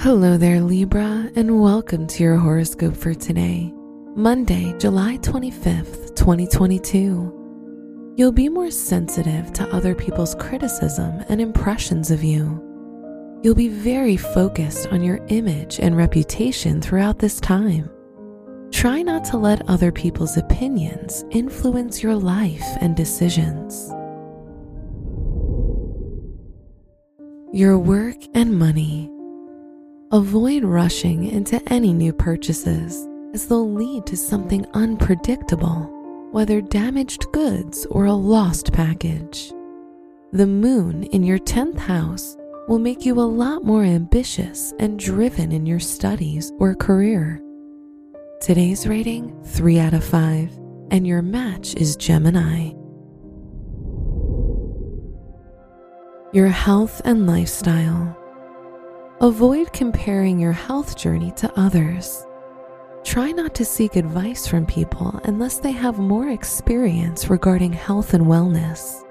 Hello there, Libra, and welcome to your horoscope for today, Monday, July 25th, 2022. You'll be more sensitive to other people's criticism and impressions of you. You'll be very focused on your image and reputation throughout this time. Try not to let other people's opinions influence your life and decisions. Your work and money. Avoid rushing into any new purchases as they'll lead to something unpredictable, whether damaged goods or a lost package. The moon in your 10th house will make you a lot more ambitious and driven in your studies or career. Today's rating 3 out of 5, and your match is Gemini. Your health and lifestyle. Avoid comparing your health journey to others. Try not to seek advice from people unless they have more experience regarding health and wellness.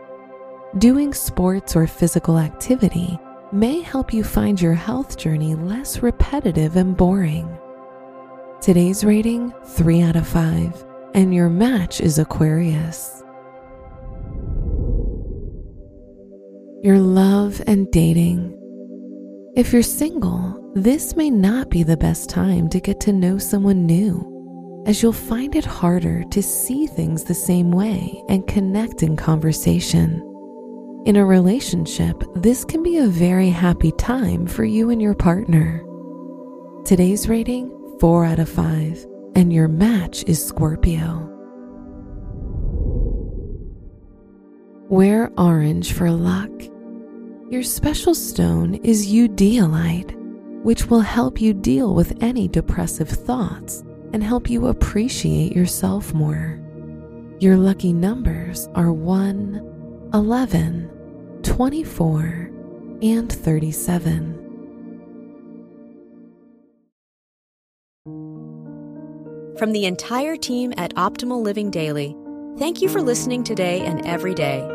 Doing sports or physical activity may help you find your health journey less repetitive and boring. Today's rating 3 out of 5, and your match is Aquarius. Your love and dating. If you're single, this may not be the best time to get to know someone new, as you'll find it harder to see things the same way and connect in conversation. In a relationship, this can be a very happy time for you and your partner. Today's rating 4 out of 5, and your match is Scorpio. Wear orange for luck. Your special stone is eudialyte, which will help you deal with any depressive thoughts and help you appreciate yourself more. Your lucky numbers are 1, 11, 24, and 37. From the entire team at Optimal Living Daily, thank you for listening today and every day